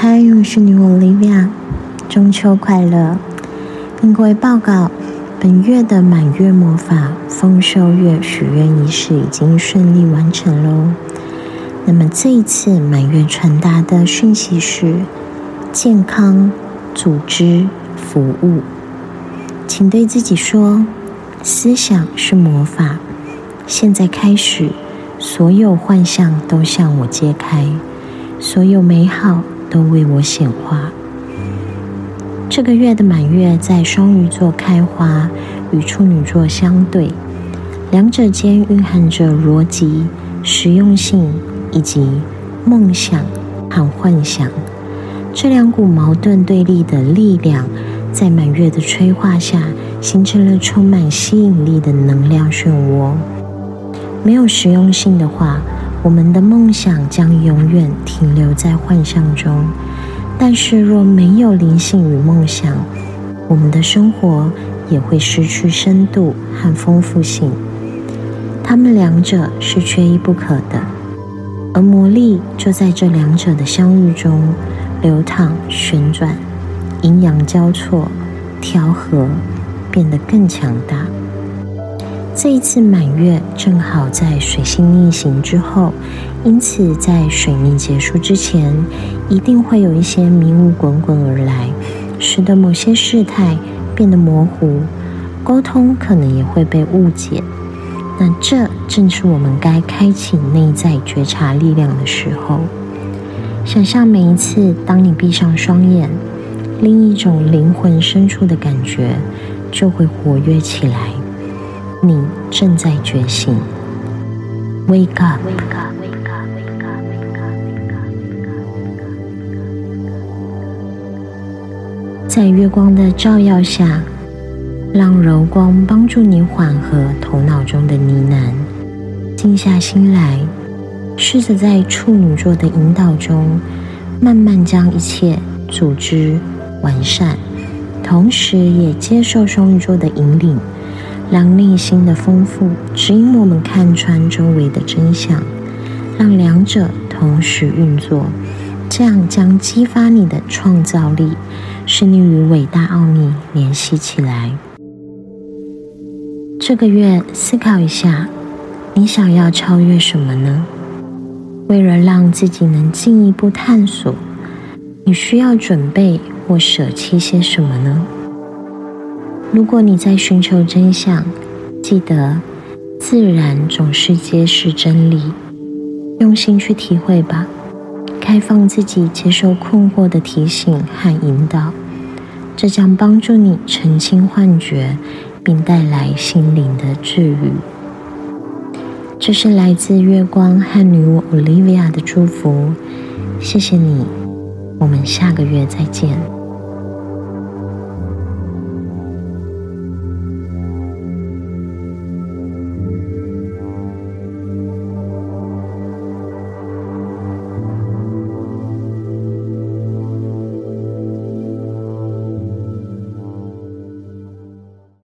嗨，我是女王 Olivia，中秋快乐！跟各位报告，本月的满月魔法丰收月许愿仪式已经顺利完成喽。那么这一次满月传达的讯息是健康、组织、服务，请对自己说：思想是魔法，现在开始，所有幻象都向我揭开，所有美好。都为我显化。这个月的满月在双鱼座开花，与处女座相对，两者间蕴含着逻辑、实用性以及梦想和幻想这两股矛盾对立的力量，在满月的催化下，形成了充满吸引力的能量漩涡。没有实用性的话。我们的梦想将永远停留在幻象中，但是若没有灵性与梦想，我们的生活也会失去深度和丰富性。它们两者是缺一不可的，而魔力就在这两者的相遇中流淌、旋转，阴阳交错，调和，变得更强大。这一次满月正好在水星逆行之后，因此在水逆结束之前，一定会有一些迷雾滚滚而来，使得某些事态变得模糊，沟通可能也会被误解。那这正是我们该开启内在觉察力量的时候。想象每一次当你闭上双眼，另一种灵魂深处的感觉就会活跃起来。你正在觉醒，Wake up！在月光的照耀下，让柔光帮助你缓和头脑中的呢喃，静下心来，试着在处女座的引导中，慢慢将一切组织完善，同时也接受双鱼座的引领。让内心的丰富指引我们看穿周围的真相，让两者同时运作，这样将激发你的创造力，使你与伟大奥秘联系起来。这个月思考一下，你想要超越什么呢？为了让自己能进一步探索，你需要准备或舍弃些什么呢？如果你在寻求真相，记得自然总是揭示真理。用心去体会吧，开放自己，接受困惑的提醒和引导，这将帮助你澄清幻觉，并带来心灵的治愈。这是来自月光和女巫 Olivia 的祝福，谢谢你，我们下个月再见。